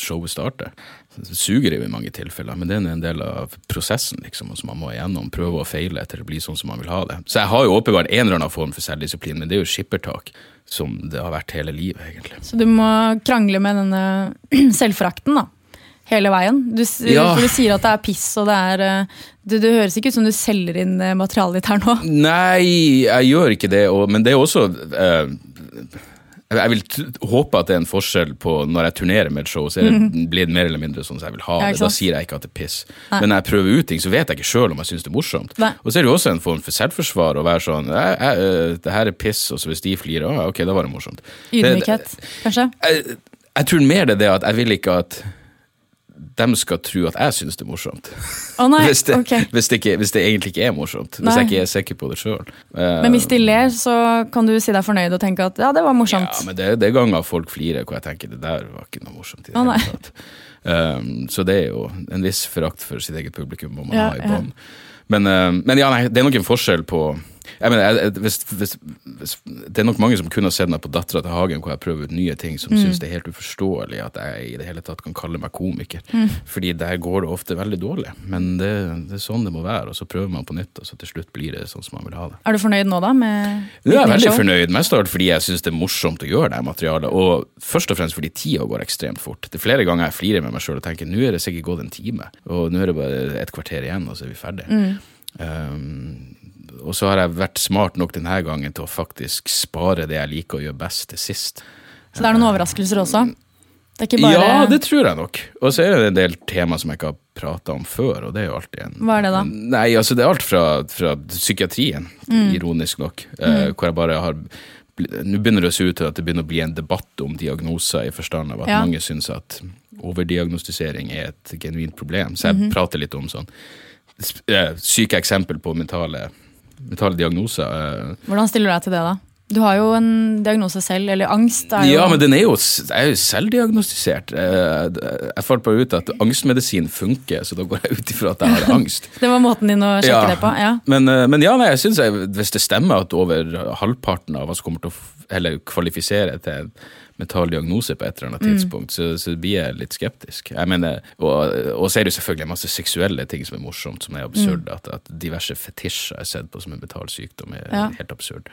showet starter. Det suger jo i mange tilfeller, men det er en del av prosessen liksom, som man må igjennom. Prøve og feile etter å bli sånn som man vil ha det. Så jeg har jo åpenbart en eller annen form for selvdisiplin, men det er jo skippertak som det har vært hele livet, egentlig. Så du må krangle med denne selvforakten, da? Hele veien? Du, ja. Du sier at det er piss, og det er eh, Det, det høres ikke ut som du selger inn eh, materialet ditt her nå? Nei, jeg gjør ikke det, og, men det er også uh, jeg vil håpe at det er en forskjell på når jeg turnerer med et show, så er det mm. blitt mer eller mindre sånn som jeg vil ha det. Da sier jeg ikke at det er piss. Nei. Men når jeg prøver ut ting, så vet jeg ikke sjøl om jeg syns det er morsomt. Nei. Og så er det jo også en form for selvforsvar å være sånn jeg, jeg, øh, Det her er piss, og så hvis de flirer, ah, ok, da var det morsomt. Ydmykhet, kanskje? Jeg, jeg tror mer det er det at jeg vil ikke at de skal tro at jeg syns det er morsomt. Oh, nei, hvis, det, okay. hvis, det ikke, hvis, det, egentlig ikke er morsomt. Hvis jeg ikke er sikker på det sjøl. Men hvis de ler, så kan du si deg fornøyd og tenke at ja, det var morsomt. Ja, men det, det er ganger folk flirer hvor jeg tenker det der var ikke noe morsomt. i det oh, hele tatt. Um, så det er jo en viss forakt for sitt eget publikum må man ja, ha i bånd. Ja. Men, uh, men ja, nei, det er nok en forskjell på jeg mener, jeg, hvis, hvis, hvis, Det er nok mange som kunne ha sett meg på Dattera til Hagen, hvor jeg prøver ut nye ting, som mm. syns det er helt uforståelig at jeg i det hele tatt kan kalle meg komiker. Mm. Fordi der går det ofte veldig dårlig. Men det, det, er sånn det må være, og så prøver man på nytt, og så til slutt blir det sånn som man vil ha det. Er du fornøyd nå, da? med Jeg er veldig fornøyd, mest av alt fordi jeg syns det er morsomt å gjøre det materialet, og først og fremst fordi tida går ekstremt fort. Det er flere ganger jeg flirer med meg sjøl og tenker nå er det sikkert gått en time, og nå er det bare et kvarter igjen, og så er vi ferdige. Mm. Um, og så har jeg vært smart nok denne gangen til å faktisk spare det jeg liker å gjøre best, til sist. Så det er noen overraskelser også? Det bare... Ja, det tror jeg nok. Og så er det en del tema som jeg ikke har prata om før, og det er jo alltid en Hva er det, da? Nei, altså Det er alt fra, fra psykiatrien, mm. ironisk nok, eh, mm. hvor jeg bare har nå begynner det å se ut til at det begynner å bli en debatt om diagnoser, i forstand av at ja. mange syns at overdiagnostisering er et genuint problem. Så jeg mm -hmm. prater litt om sånn eh, syke eksempel på mentale mentale diagnoser. Eh. Hvordan stiller du deg til det, da? Du har jo en diagnose selv, eller angst. Er jo... Ja, men den er jo, er jo selvdiagnostisert. Eh, jeg fant bare ut at angstmedisin funker, så da går jeg ut ifra at jeg har angst. det var måten din å sjekke ja. det på? ja. Men, eh, men ja, nei, jeg synes jeg, hvis det stemmer at over halvparten av oss kommer til å kvalifisere til mental diagnose på et eller annet mm. tidspunkt, så, så, blir jeg litt skeptisk. Jeg mener, og, og, så er det jo selvfølgelig masse seksuelle ting som er morsomt, som er absurd. Mm. At, at, diverse fetisjer er sett på som en betalsykdom, er ja. helt absurd.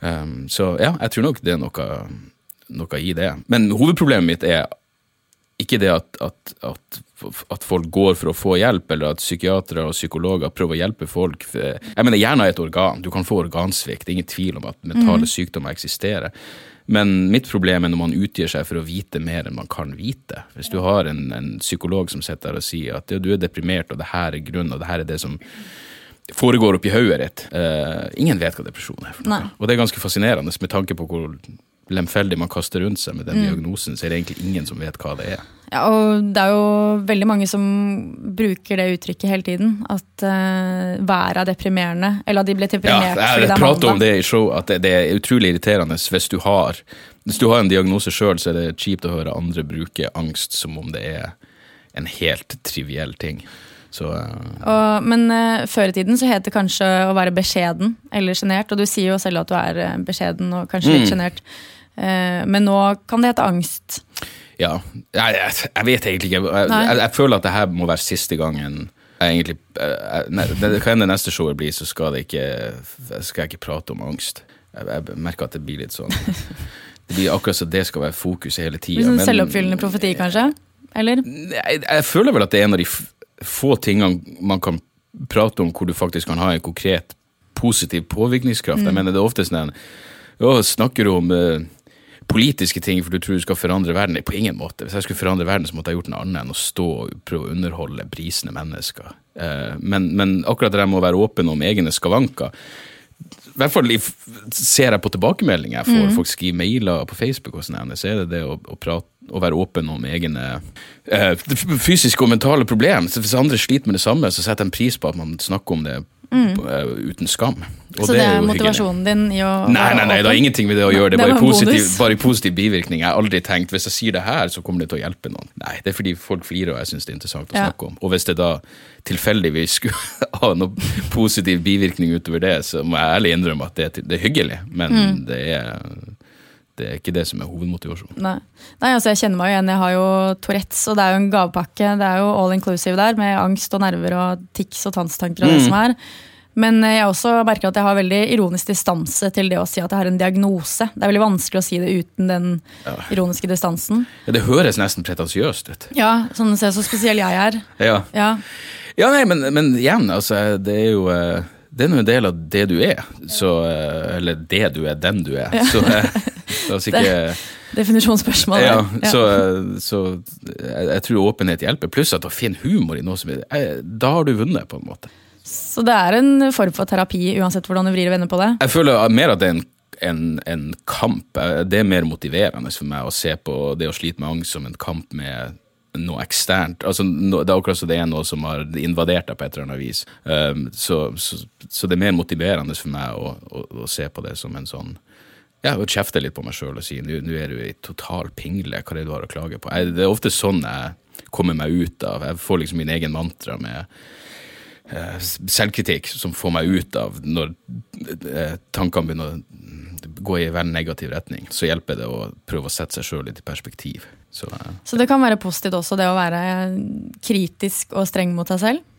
Um, så ja, jeg tror nok det er noe, noe i det. Men hovedproblemet mitt er ikke det at, at, at, at, folk går for å få hjelp, eller at psykiatere og psykologer prøver å hjelpe folk. Jeg mener, Hjernen er et organ. Du kan få organsvikt. Det er ingen tvil om at mentale mm. sykdommer eksisterer. Men mitt problem er når man utgir seg for å vite mer enn man kan vite. Hvis du har en, en psykolog som sitter der og sier at ja, du er deprimert, og det her er grunnen, og det her er det som foregår oppi hodet ditt. Uh, ingen vet hva depresjon er. for noe. Og det er ganske fascinerende med tanke på hvor lemfeldig man kaster rundt seg med den Mm. diagnosen, så er det egentlig ingen som vet hva det er. Ja, og det er jo veldig mange som bruker det uttrykket hele tiden. At uh, været er deprimerende. Eller at de Ja, deprimert fordi jeg det er prater om det i show, at det, det er utrolig irriterende hvis du har Hvis du har en diagnose sjøl, så er det kjipt å høre andre bruke angst som om det er en helt triviell ting. Så uh, Og, men uh, før i tiden så het det kanskje å være beskjeden eller sjenert. Og du sier jo selv at du er eh, beskjeden og kanskje litt Mm. sjenert. Eh, men nå kan det hete angst. ja. Jeg, jeg, jeg vet egentlig ikke. Jeg, jeg, jeg føler at det her må være siste gangen jeg egentlig ne, Hva enn det neste showet blir, så skal, det ikke, skal jeg ikke prate om angst. Jeg, jeg merker at det blir litt sånn Det blir akkurat så det skal være fokus hele tida. Sånn selvoppfyllende profeti, kanskje? Eller? jeg, jeg føler vel at det er en av de få tingene man kan prate om hvor du faktisk kan ha en konkret positiv påvirkningskraft. Jeg Mm. mener Det er ofte sånn Å, snakker du om eh, politiske ting for du tror du skal forandre verden? På ingen måte. Hvis jeg skulle forandre verden, så måtte jeg gjort noe annet enn å stå og prøve å underholde brisende mennesker. Eh, men, men akkurat det der med å være åpen om egne skavanker i hvert fall ser jeg på tilbakemeldinger jeg får. Mm. Folk skriver mailer på Facebook, og sånn, så er det det å, å, prate, å være åpen om egne eh, fysiske og mentale problemer. Hvis andre sliter med det samme, så setter en pris på at man snakker om det Mm. eh, uten skam. Og Så det er jo hyggelig. motivasjonen din i å Nei, nei, nei, det har ingenting med det å gjøre. Det er bare positiv, bare positiv bivirkning. Jeg har aldri tenkt hvis jeg sier det her, så kommer det til å hjelpe noen. Nei, det er fordi folk flirer, og jeg syns det er interessant å Ja. snakke om. Og hvis det da tilfeldigvis skulle ha noen positiv bivirkning utover det, så må jeg ærlig innrømme at det, det er hyggelig, men Mm. det, er, det er ikke det som er hovedmotivasjonen. Nei. Nei, altså jeg kjenner meg jo igjen. Jeg har jo Tourettes, og det er jo en gavepakke. Det er jo all inclusive der, med angst og nerver og tics og tannstanker og det Mm. som er. Men jeg har også merker at jeg har veldig ironisk distanse til det å si at jeg har en diagnose. Det er veldig vanskelig å si det uten den ironiske distansen. Ja, det høres nesten pretensiøst ut. Ja, sånn ser så spesiell jeg er. Ja, Ja. ja nei, men, men igjen, altså, det er jo eh, det er nå en del av det du er. Så, eh, eller det du er, den du er. Ja. Så eh, la oss ikke Definisjonsspørsmål. Ja, der. så, eh, så jeg, tror åpenhet hjelper. Pluss at å finne humor i noe som er Da har du vunnet, på en måte. Så det er en form for terapi, uansett hvordan du vrir og vender på det. Jeg føler mer at det er en, en, en kamp. Det er mer motiverende for meg å se på det å slite med angst som en kamp med noe eksternt. Altså, no, det er akkurat som det er noe som har invadert deg på et eller annet vis. Um, så, så, så det er mer motiverende for meg å, å, å se på det som en sånn ja, å kjefte litt på meg sjøl og si nå er du i total pingle, hva er det du har å klage på? Jeg, det er ofte sånn jeg kommer meg ut av. Jeg får liksom min egen mantra med selvkritikk som får meg ut av når eh, tankene begynner å gå i en negativ retning. Så hjelper det å prøve å sette seg sjøl litt i perspektiv. Så, eh, Så det kan være positivt også, det å være kritisk og streng mot seg selv.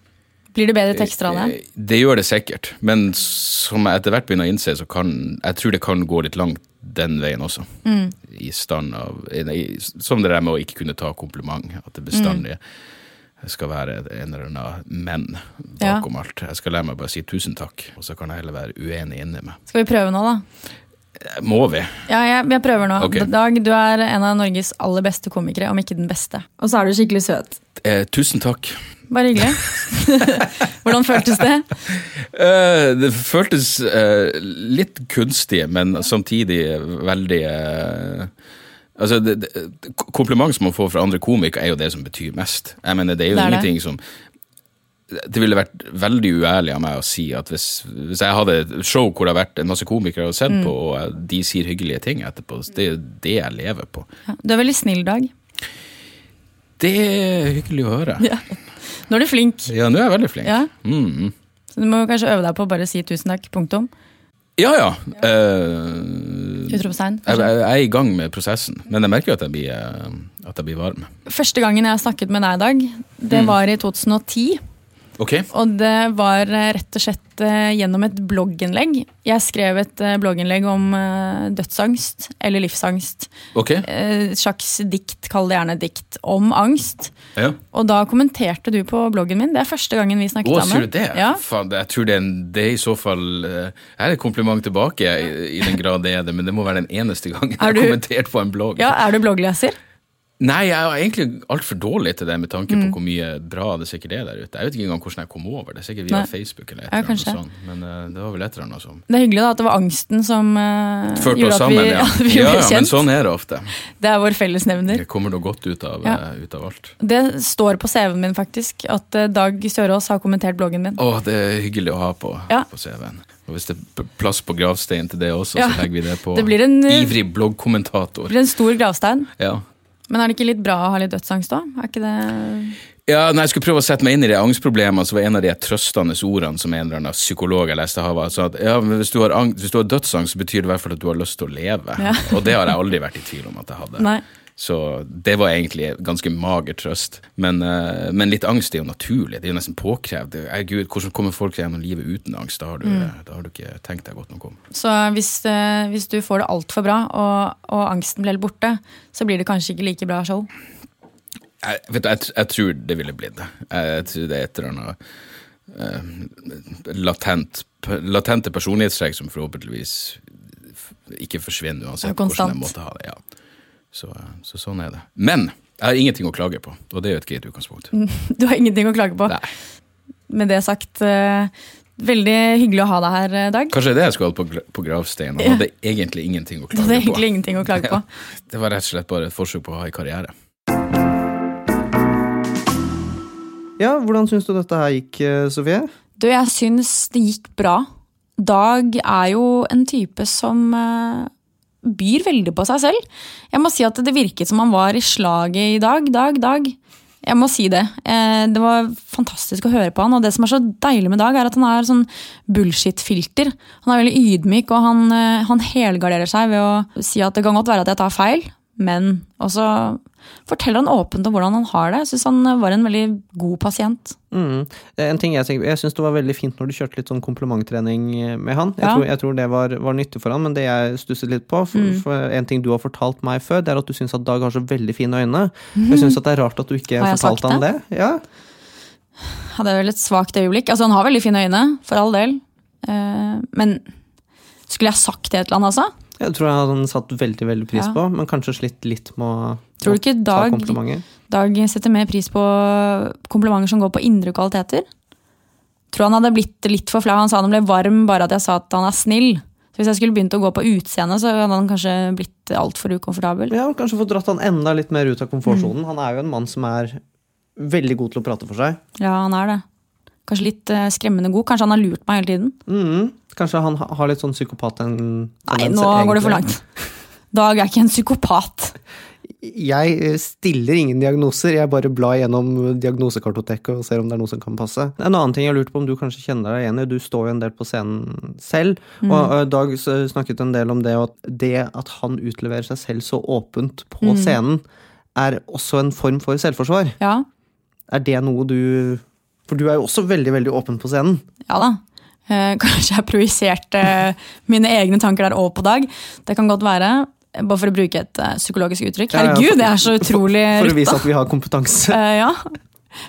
Blir det bedre tekster av det? Eh, Det gjør det sikkert, men som jeg etter hvert begynner å innse, så kan jeg tror det kan gå litt langt den veien også. Mm. I stand av Som det der med å ikke kunne ta kompliment. At det bestandig skal være en eller annen menn Ja. bakom alt. Jeg skal lære meg bare å si tusen takk, og så kan jeg heller være uenig inni meg. Skal vi prøve nå, da? Må vi? Ja, jeg, jeg prøver nå. Okay. Dag, du er en av Norges aller beste komikere, om ikke den beste. Og så er du skikkelig søt. Eh, tusen takk. Bare hyggelig. Hvordan føltes det? Uh, det føltes uh, litt kunstig, men samtidig veldig eh, Altså, det, det, kompliment som man får fra andre komikere, er jo det som betyr mest. Jeg mener, det er jo det er ingenting som det ville vært veldig uærlig av meg å si at hvis, hvis, jeg hadde et show hvor det har vært en masse komikere og sett mm. på, og de sier hyggelige ting etterpå, det er jo det jeg lever på. Ja, du er veldig snill, Dag. Det er hyggelig å høre. Ja. Nå er du flink. Ja, nå er jeg veldig flink. Ja. Mm. Så du må kanskje øve deg på å bare si tusen takk, punktum. Ja ja. ja. Uh, 100 jeg, jeg, er i gang med prosessen, men jeg merker jo at jeg blir, eh, at jeg blir varm. Første gangen jeg snakket med deg, i Dag, det mm. var i 2010. Ok. Og det var eh, rett og slett eh, gjennom et blogginnlegg. Jeg skrev et eh, blogginnlegg om dødsangst eller livsangst. Ok. Eh, Et slags dikt, kall det gjerne dikt, om angst. Ja. Og da kommenterte du på bloggen min. Det er første gangen vi snakket sammen. sier du det? Ja. Faen, jeg tror det er, en, det er i så fall eh, Er et kompliment tilbake, i, i den grad det er det, men det må være den eneste gangen jeg Er har kommentert på en blogg. ja, Er du bloggleser? Nei, jeg er egentlig altfor dårlig til det, med tanke Mm. på hvor mye bra det sikkert er der ute. Jeg vet ikke engang hvordan jeg kom over det. Sikkert via Nei. Facebook eller et eller annet sånt. Men uh, det var vel et eller annet som Det er hyggelig da at det var angsten som uh, gjorde oss at vi, sammen. Ja, at vi ja, ble ja, kjent. men sånn er det ofte. Det er vår fellesnevner. Det kommer noe godt ut av, Ja. eh, ut av alt. Det står på CV-en min faktisk, at Dag Sørås har kommentert bloggen min. Å, det er hyggelig å ha på, Ja. på CV-en. Og hvis det er plass på gravsteinen til det også, Ja. så legger vi det på Det blir en, ivrig bloggkommentator. Det blir en stor gravstein. Ja. Men er det ikke litt bra å ha litt dødsangst da? Er ikke det Ja, når jeg skulle prøve å sette meg inn i de angstproblemene, så var en av de trøstende ordene som en eller annen psykolog jeg leste, var altså at ja, men hvis du, har angst, hvis du har dødsangst, så betyr det i hvert fall at du har lyst til å leve. Ja. Og det har jeg aldri vært i tvil om at jeg hadde. Nei. Så det var egentlig ganske mager trøst. Men, eh, men litt angst er jo naturlig. Det er jo nesten påkrevd. Gud, hvordan kommer folk seg gjennom livet uten angst? Da har du, Mm. da har du ikke tenkt deg godt nok om. Så hvis, eh, hvis du får det altfor bra, og, og angsten blir borte, så blir det kanskje ikke like bra show. Jeg, vet du, jeg, jeg tror det ville blitt det. Jeg, jeg tror det er et eller annet uh, latent, latente personlighetstrekk som forhåpentligvis ikke forsvinner uansett hvordan jeg måtte ha det. Ja. Så, så sånn er det. Men jeg har ingenting å klage på, og det er jo et greit utgangspunkt. Du har ingenting å klage på. Nei. Med det sagt, eh, veldig hyggelig å ha deg her, eh, Dag. Kanskje det jeg skulle hatt på, på gravsteinen. Ja. hadde egentlig ingenting å Det klage på. egentlig ingenting å klage på. Ja, det var rett og slett bare et forsøk på å ha en karriere. Ja, hvordan syns du dette her gikk, eh, Sofie? Du, jeg syns det gikk bra. Dag er jo en type som eh, byr veldig på seg selv. Jeg må si at det virket som han var i slaget i dag. Dag, Dag. Jeg må si det. Eh, det var fantastisk å høre på han. Og det som er så deilig med Dag, er at han er sånn bullshit-filter. Han er veldig ydmyk, og han, eh, han helgarderer seg ved å si at det kan godt være at jeg tar feil, men også forteller han åpent om hvordan han har det. Jeg syns han var en veldig god pasient. Mm. En ting Jeg tenker, jeg syns det var veldig fint når du kjørte litt sånn komplimenttrening med han. Jeg, Ja. tror, jeg tror det var, var nyttig for han, men det jeg stusset litt på for, Mm. for En ting du har fortalt meg før, det er at du syns at Dag har så veldig fine øyne. Jeg syns det er rart at du ikke Har fortalt fortalte han det. Ja. er vel et svakt øyeblikk. Altså, han har veldig fine øyne, for all del. Eh, men skulle jeg sagt det til han, altså? Jeg tror jeg han satt veldig veldig pris Ja. på, men kanskje slitt litt med å Tror du ikke Dag, ta Dag, komplimenter. Dag setter mer pris på komplimenter som går på indre kvaliteter? Tror han hadde blitt litt for flau. Han sa han ble varm bare at jeg sa at han er snill. Så Hvis jeg skulle begynt å gå på utseendet, så hadde han kanskje blitt altfor ukomfortabel. Ja, Kanskje fått dratt han enda litt mer ut av komfortsonen. Mm. Han er jo en mann som er veldig god til å prate for seg. Ja, han er det. Kanskje litt eh, skremmende god. Kanskje han har lurt meg hele tiden. Mm, Kanskje han ha- har litt sånn psykopat en Nei, nå går det for langt. Dag er ikke en psykopat. Jeg eh, stiller ingen diagnoser, jeg bare blar gjennom diagnosekartoteket og ser om det er noe som kan passe. En annen ting jeg lurte på om du kanskje kjenner deg igjen i, du står jo en del på scenen selv, Mm. og eh, Dag snakket en del om det, og at det at han utleverer seg selv så åpent på Mm. scenen, er også en form for selvforsvar. Ja, Er det noe du For du er jo også veldig, veldig åpen på scenen. ja da. Eh, kanskje jeg projiserte mine egne tanker der over på Dag. Det kan godt være. Bare for å bruke et eh, psykologisk uttrykk. Ja, ja, Herregud, for- det er så utrolig For å vise at vi har kompetanse. Eh, ja.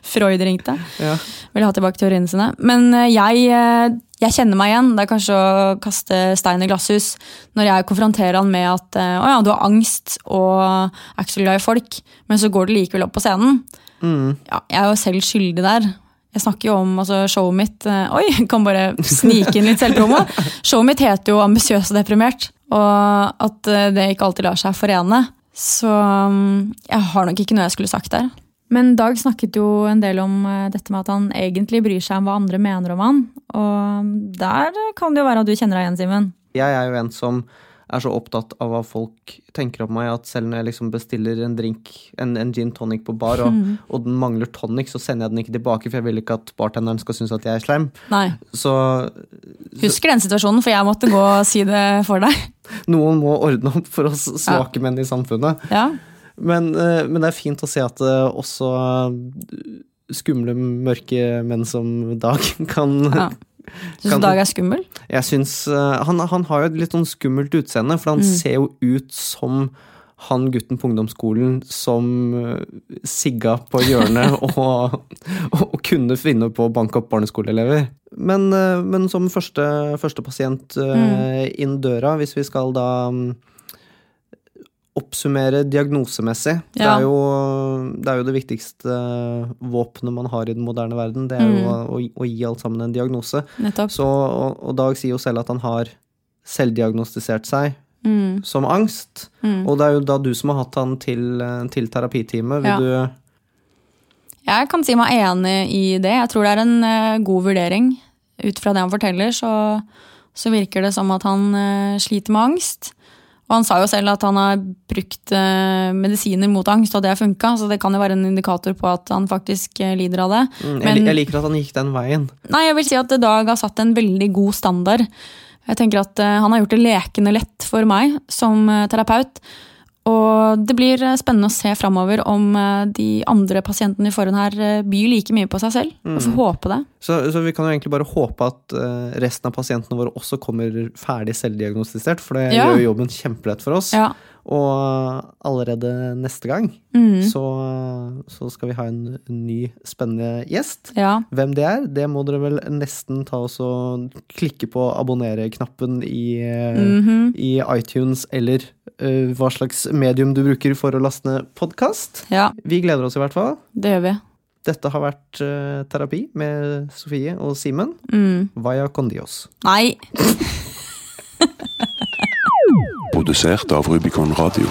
Freud ringte. Ja. Vil ha tilbake teoriene sine. Men eh, jeg, eh, jeg kjenner meg igjen. Det er kanskje å kaste stein i glasshus. Når jeg konfronterer han med at eh, å ja, du har angst og er ikke så glad i folk, men så går det likevel opp på scenen. Mm. Ja, jeg er jo selv skyldig der. Jeg snakker jo om altså, showet mitt eh, Oi, kan bare snike inn litt selvpromo. Showet mitt heter jo Ambisiøs og deprimert, og at eh, det ikke alltid lar seg forene. Så mm, jeg har nok ikke noe jeg skulle sagt der. Men Dag snakket jo en del om eh, dette med at han egentlig bryr seg om hva andre mener om han. Og der kan det jo være at du kjenner deg igjen, Simen. Jeg er jo en som er så opptatt av hva folk tenker om meg, at selv når jeg liksom bestiller en drink, en, en gin tonic på bar, og, Mhm. og den mangler tonic, så sender jeg den ikke tilbake, for jeg vil ikke at bartenderen skal synes at jeg er slem. Nei. Så Husker den situasjonen, for jeg måtte gå og si det for deg. noen må ordne opp for oss svake menn i samfunnet. Ja. Men, eh, men det er fint å se at det også skumle, mørke menn som Dag kan Ja. Syns du Dag er skummel? Jeg syns uh, han, han har jo et litt sånn skummelt utseende, for han Mm. ser jo ut som han gutten på ungdomsskolen som uh, sigga på hjørnet og, og, kunne finne på å banke opp barneskoleelever. Men, uh, men som første, første pasient Mm. inn døra, hvis vi skal da um, oppsummere diagnosemessig det, er jo, det er jo det viktigste våpenet man har i den moderne verden. Det er jo Mm. å, å, å gi alt sammen en diagnose. Nettopp. Så, og, og Dag sier jo selv at han har selvdiagnostisert seg Mm. som angst. Mm. Og det er jo da du som har hatt han til, eh, til terapiteamet. Vil Ja. du Jeg kan si meg enig i det. Jeg tror det er en eh, god vurdering. Ut fra det han forteller, så, så virker det som at han eh, sliter med angst. Og han sa jo selv at han har brukt eh, medisiner mot angst, og det har funka. Så det kan jo være en indikator på at han faktisk eh, lider av det. mm, jeg, Men- jeg liker at han gikk den veien. Nei, jeg vil si at Dag har satt en veldig god standard. Jeg tenker at eh, Han har gjort det lekende lett for meg som terapeut. Og det blir eh, spennende å se framover om eh, de andre pasientene i forhånd her eh, byr like mye på seg selv. Og får Mm. håpe det. Så, så vi kan jo egentlig bare håpe at resten av pasientene våre også kommer ferdig selvdiagnostisert, for det Ja. gjør jo jobben kjempelett for oss. Ja. Og allerede neste gang mm. så, så skal vi ha en ny spennende gjest. Ja. Hvem det er, det må dere vel nesten ta oss og klikke på abonnere-knappen i, mm -hmm. i iTunes, eller uh, hva slags medium du bruker for å laste ned podkast. ja, Vi gleder oss i hvert fall. det gjør vi. Dette har vært uh, terapi med Sofie og Simen. Mm. Vaya con Dios. Nei. Produsert av Rubicon Radio.